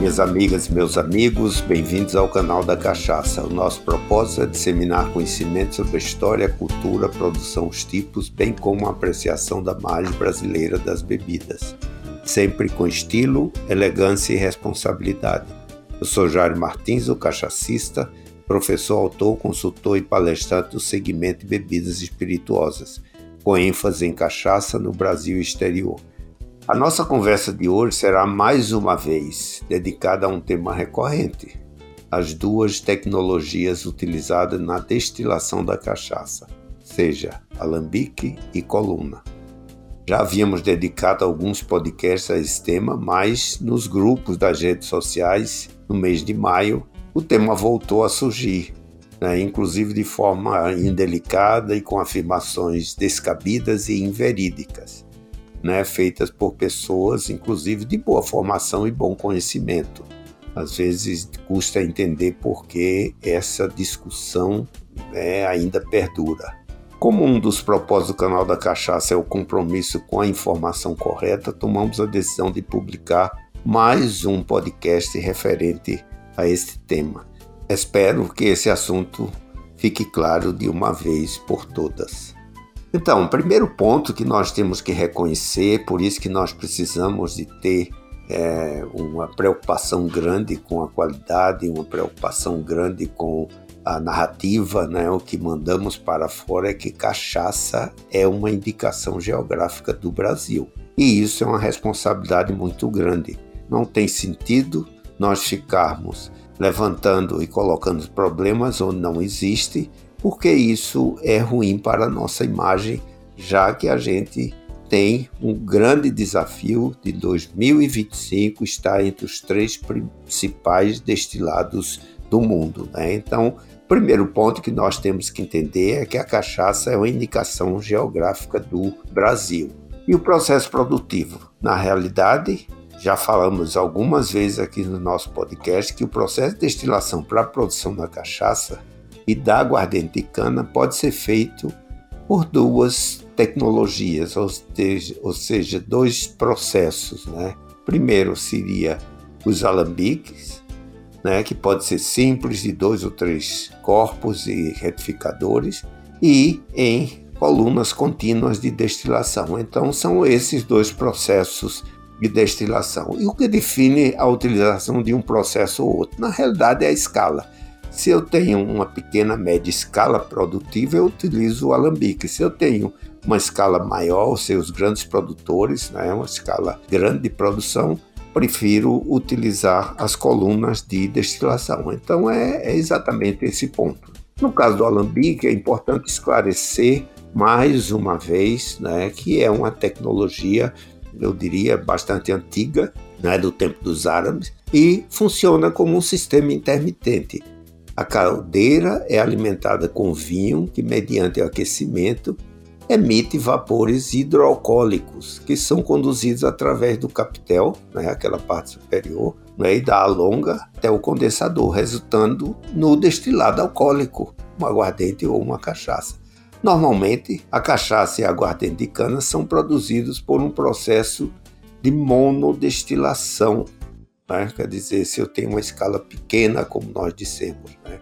Minhas amigas e meus amigos, bem-vindos ao canal da Cachaça. O nosso propósito é disseminar conhecimento sobre história, cultura, produção, os tipos, bem como a apreciação da margem brasileira das bebidas, sempre com estilo, elegância e responsabilidade. Eu sou Jair Martins, o cachacista, professor, autor, consultor e palestrante do segmento de bebidas espirituosas, com ênfase em cachaça no Brasil e exterior. A nossa conversa de hoje será mais uma vez dedicada a um tema recorrente: as duas tecnologias utilizadas na destilação da cachaça, seja alambique e coluna. Já havíamos dedicado alguns podcasts a esse tema, mas nos grupos das redes sociais, no mês de maio, o tema voltou a surgir, né, inclusive de forma indelicada e com afirmações descabidas e inverídicas né, feitas por pessoas, inclusive de boa formação e bom conhecimento. Às vezes custa entender por que essa discussão né, ainda perdura. Como um dos propósitos do canal da Cachaça é o compromisso com a informação correta, tomamos a decisão de publicar mais um podcast referente a este tema. Espero que esse assunto fique claro de uma vez por todas. Então, o primeiro ponto que nós temos que reconhecer, por isso que nós precisamos de ter é, uma preocupação grande com a qualidade, uma preocupação grande com a narrativa, né? o que mandamos para fora é que cachaça é uma indicação geográfica do Brasil. E isso é uma responsabilidade muito grande. Não tem sentido nós ficarmos levantando e colocando problemas onde não existe porque isso é ruim para a nossa imagem, já que a gente tem um grande desafio de 2025 estar entre os três principais destilados do mundo. Né? Então, o primeiro ponto que nós temos que entender é que a cachaça é uma indicação geográfica do Brasil. E o processo produtivo? Na realidade, já falamos algumas vezes aqui no nosso podcast que o processo de destilação para a produção da cachaça e da aguardente de cana pode ser feito por duas tecnologias, ou seja, dois processos. Né? Primeiro seria os alambiques, né, que pode ser simples, de dois ou três corpos e retificadores, e em colunas contínuas de destilação. Então, são esses dois processos de destilação. E o que define a utilização de um processo ou outro? Na realidade, é a escala. Se eu tenho uma pequena, média escala produtiva, eu utilizo o alambique. Se eu tenho uma escala maior, os grandes produtores, né, uma escala grande de produção, prefiro utilizar as colunas de destilação. Então é, é exatamente esse ponto. No caso do alambique, é importante esclarecer mais uma vez né, que é uma tecnologia, eu diria, bastante antiga, né, do tempo dos árabes, e funciona como um sistema intermitente. A caldeira é alimentada com vinho que, mediante o aquecimento, emite vapores hidroalcoólicos que são conduzidos através do capitel, né, aquela parte superior, né, e da alonga até o condensador, resultando no destilado alcoólico, um aguardente ou uma cachaça. Normalmente, a cachaça e a aguardente de cana são produzidos por um processo de monodestilação, né? Quer dizer, se eu tenho uma escala pequena, como nós dissemos. Né?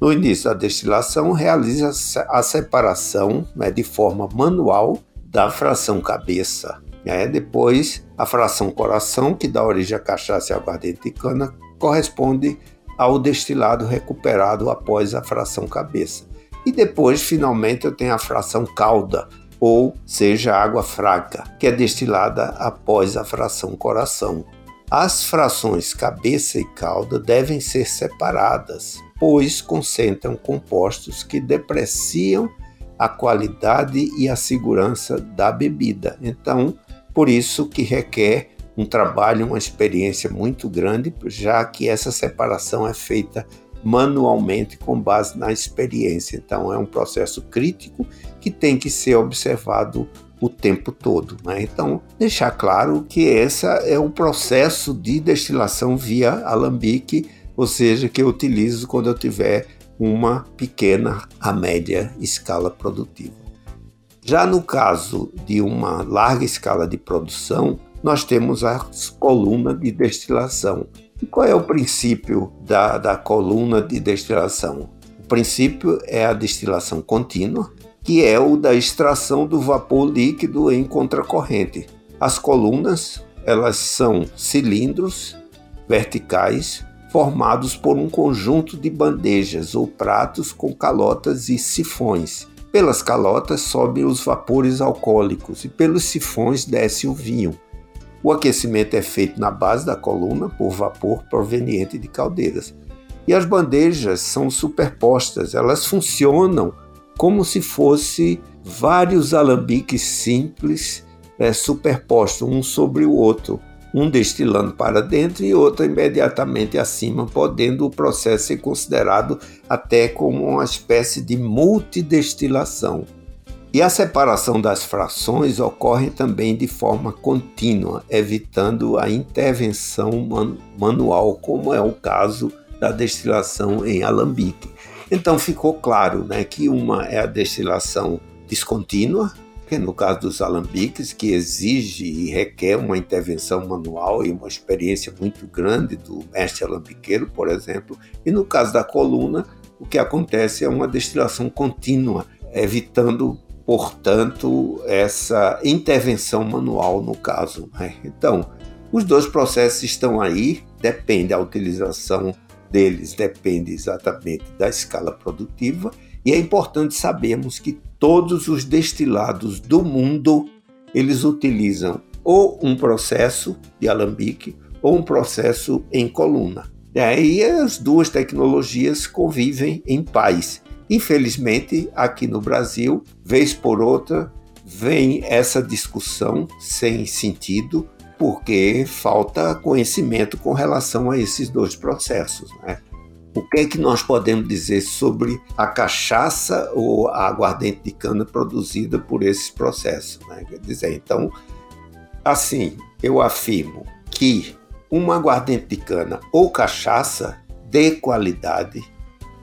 No início da destilação, realiza a separação né, de forma manual da fração cabeça. Né? Depois, a fração coração, que dá origem à cachaça e aguardente de cana, corresponde ao destilado recuperado após a fração cabeça. E depois, finalmente, eu tenho a fração cauda, ou seja, água fraca, que é destilada após a fração coração. As frações cabeça e cauda devem ser separadas, pois concentram compostos que depreciam a qualidade e a segurança da bebida. Então, por isso que requer um trabalho, uma experiência muito grande, já que essa separação é feita manualmente com base na experiência. Então, é um processo crítico que tem que ser observado o tempo todo. Né? Então, deixar claro que esse é o processo de destilação via alambique, ou seja, que eu utilizo quando eu tiver uma pequena a média escala produtiva. Já no caso de uma larga escala de produção, nós temos as colunas de destilação, E qual é o princípio da, da coluna de destilação? Princípio é a destilação contínua, que é o da extração do vapor líquido em contracorrente. As colunas, elas são cilindros verticais formados por um conjunto de bandejas ou pratos com calotas e sifões. Pelas calotas sobem os vapores alcoólicos e pelos sifões desce o vinho. O aquecimento é feito na base da coluna por vapor proveniente de caldeiras. E as bandejas são superpostas, elas funcionam como se fosse vários alambiques simples é, superpostos um sobre o outro, um destilando para dentro e outro imediatamente acima, podendo o processo ser considerado até como uma espécie de multidestilação. E a separação das frações ocorre também de forma contínua, evitando a intervenção man manual, como é o caso da destilação em alambique. Então ficou claro né, que uma é a destilação descontínua, que no caso dos alambiques, que exige e requer uma intervenção manual e uma experiência muito grande do mestre alambiqueiro, por exemplo, e no caso da coluna, o que acontece é uma destilação contínua, evitando, portanto, essa intervenção manual no caso. Né? Então, os dois processos estão aí, depende da utilização deles, depende exatamente da escala produtiva, e é importante sabermos que todos os destilados do mundo eles utilizam ou um processo de alambique ou um processo em coluna. E aí as duas tecnologias convivem em paz. Infelizmente, aqui no Brasil, vez por outra, vem essa discussão sem sentido, porque falta conhecimento com relação a esses dois processos. Né? O que é que nós podemos dizer sobre a cachaça ou a aguardente de cana produzida por esses processos? Né? Quer dizer, então, assim, eu afirmo que uma aguardente de cana ou cachaça de qualidade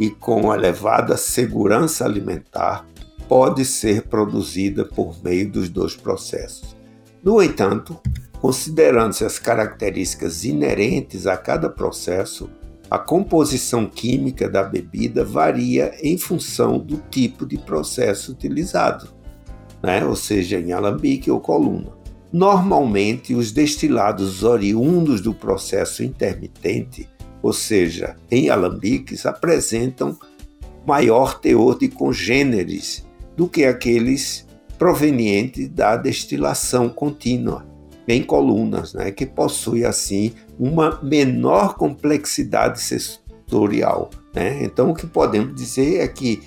e com elevada segurança alimentar pode ser produzida por meio dos dois processos. No entanto, considerando-se as características inerentes a cada processo, a composição química da bebida varia em função do tipo de processo utilizado, né? ou seja, em alambique ou coluna. Normalmente, os destilados oriundos do processo intermitente, ou seja, em alambiques, apresentam maior teor de congêneres do que aqueles provenientes da destilação contínua em colunas, né, que possui assim uma menor complexidade sensorial. Né? Então, o que podemos dizer é que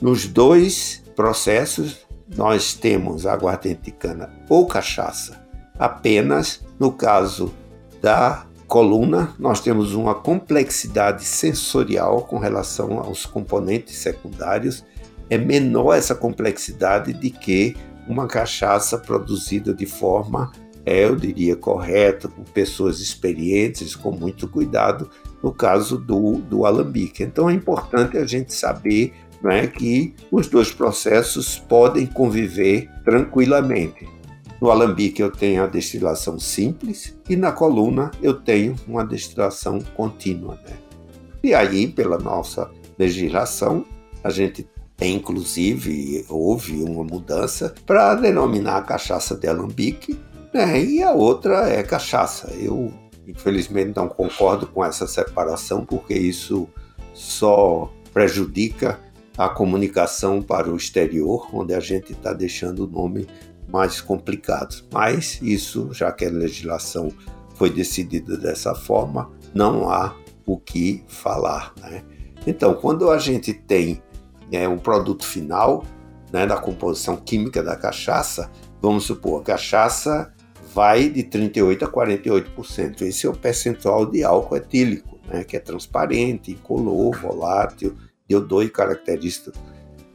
nos dois processos nós temos aguardente de cana ou cachaça. Apenas no caso da coluna, nós temos uma complexidade sensorial com relação aos componentes secundários. É menor essa complexidade de que uma cachaça produzida de forma é, eu diria, correta, com pessoas experientes, com muito cuidado, no caso do, do alambique. Então é importante a gente saber né, que os dois processos podem conviver tranquilamente. No alambique eu tenho a destilação simples e na coluna eu tenho uma destilação contínua. Né? E aí, pela nossa legislação, a gente inclusive, houve uma mudança para denominar a cachaça de alambique é, e a outra é cachaça. Eu, infelizmente, não concordo com essa separação, porque isso só prejudica a comunicação para o exterior, onde a gente está deixando o nome mais complicado. Mas isso, já que a legislação foi decidida dessa forma, não há o que falar. Né? Então, quando a gente tem é, um produto final né, da composição química da cachaça, vamos supor, a cachaça vai de 38% a 48%. Esse é o percentual de álcool etílico, né, que é transparente, incolor, volátil, de odor e característica.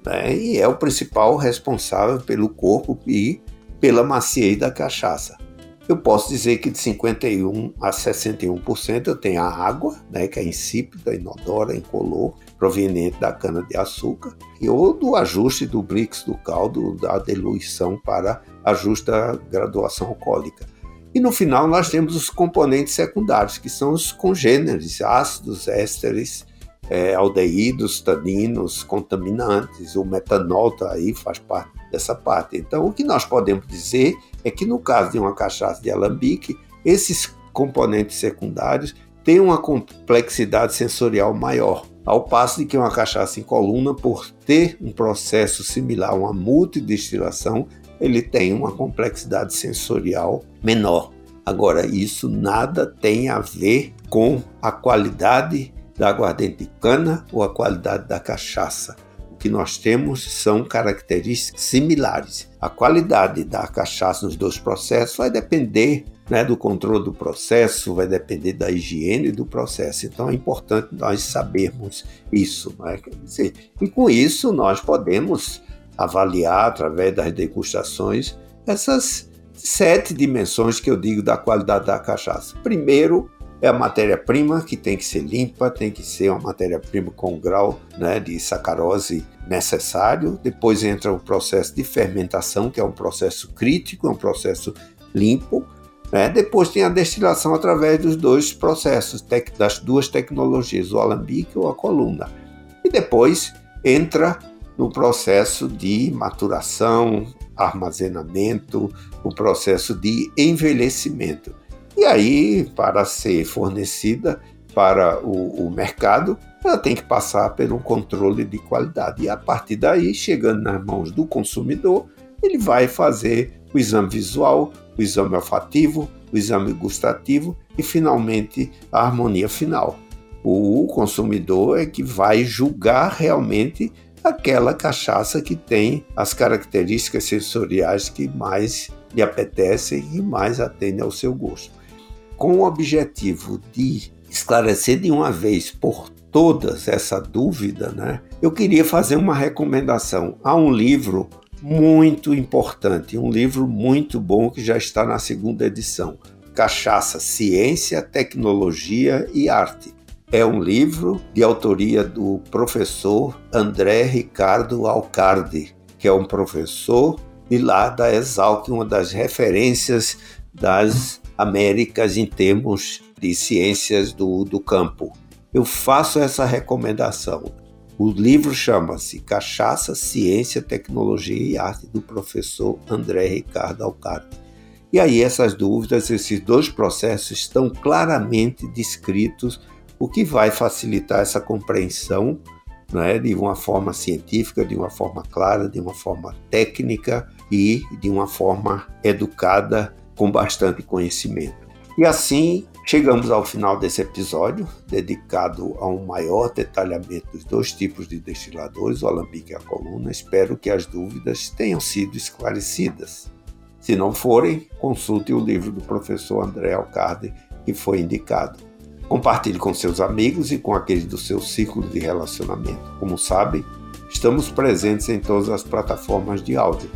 Né, e é o principal responsável pelo corpo e pela maciez da cachaça. Eu posso dizer que de 51 a 61% eu tenho a água, né, que é insípida, inodora, incolor, proveniente da cana-de-açúcar, e ou do ajuste do brix do caldo, da diluição para ajuste da graduação alcoólica. E no final nós temos os componentes secundários, que são os congêneres, ácidos, ésteres, é, aldeídos, taninos, contaminantes. O metanol tá aí faz parte dessa parte. Então, o que nós podemos dizer é que no caso de uma cachaça de alambique, esses componentes secundários têm uma complexidade sensorial maior. Ao passo de que uma cachaça em coluna, por ter um processo similar a uma multidestilação, ele tem uma complexidade sensorial menor. Agora, isso nada tem a ver com a qualidade da aguardente de cana ou a qualidade da cachaça. Que nós temos são características similares. A qualidade da cachaça nos dois processos vai depender né, do controle do processo, vai depender da higiene do processo. Então é importante nós sabermos isso. Né? Dizer, e com isso nós podemos avaliar através das degustações essas sete dimensões que eu digo da qualidade da cachaça. Primeiro, é a matéria-prima que tem que ser limpa, tem que ser uma matéria-prima com grau né, de sacarose necessário. Depois entra o processo de fermentação, que é um processo crítico, é um processo limpo. Né? Depois tem a destilação através dos dois processos, das duas tecnologias, o alambique ou a coluna. E depois entra no processo de maturação, armazenamento, o processo de envelhecimento. E aí, para ser fornecida para o, o mercado, ela tem que passar um controle de qualidade. E a partir daí, chegando nas mãos do consumidor, ele vai fazer o exame visual, o exame olfativo, o exame gustativo e finalmente a harmonia final. O consumidor é que vai julgar realmente aquela cachaça que tem as características sensoriais que mais lhe apetecem e mais atendem ao seu gosto com o objetivo de esclarecer de uma vez por todas essa dúvida, né, eu queria fazer uma recomendação a um livro muito importante, um livro muito bom que já está na segunda edição, Cachaça, Ciência, Tecnologia e Arte. É um livro de autoria do professor André Ricardo Alcardi, que é um professor de lá da Exalc, uma das referências das Américas em termos de ciências do, do campo. Eu faço essa recomendação. O livro chama-se Cachaça, Ciência, Tecnologia e Arte, do professor André Ricardo Alcarte. E aí essas dúvidas, esses dois processos estão claramente descritos, o que vai facilitar essa compreensão né, de uma forma científica, de uma forma clara, de uma forma técnica e de uma forma educada com bastante conhecimento. E assim chegamos ao final desse episódio, dedicado a um maior detalhamento dos dois tipos de destiladores, o alambique e a coluna. Espero que as dúvidas tenham sido esclarecidas. Se não forem, consulte o livro do professor André Alcarde, que foi indicado. Compartilhe com seus amigos e com aqueles do seu círculo de relacionamento. Como sabem, estamos presentes em todas as plataformas de áudio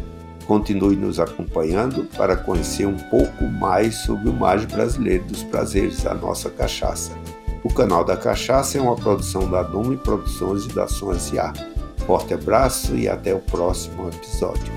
Continue nos acompanhando para conhecer um pouco mais sobre o mais brasileiro dos prazeres da nossa cachaça. O canal da Cachaça é uma produção da Dume Produções e da Som S.A. Forte abraço e até o próximo episódio.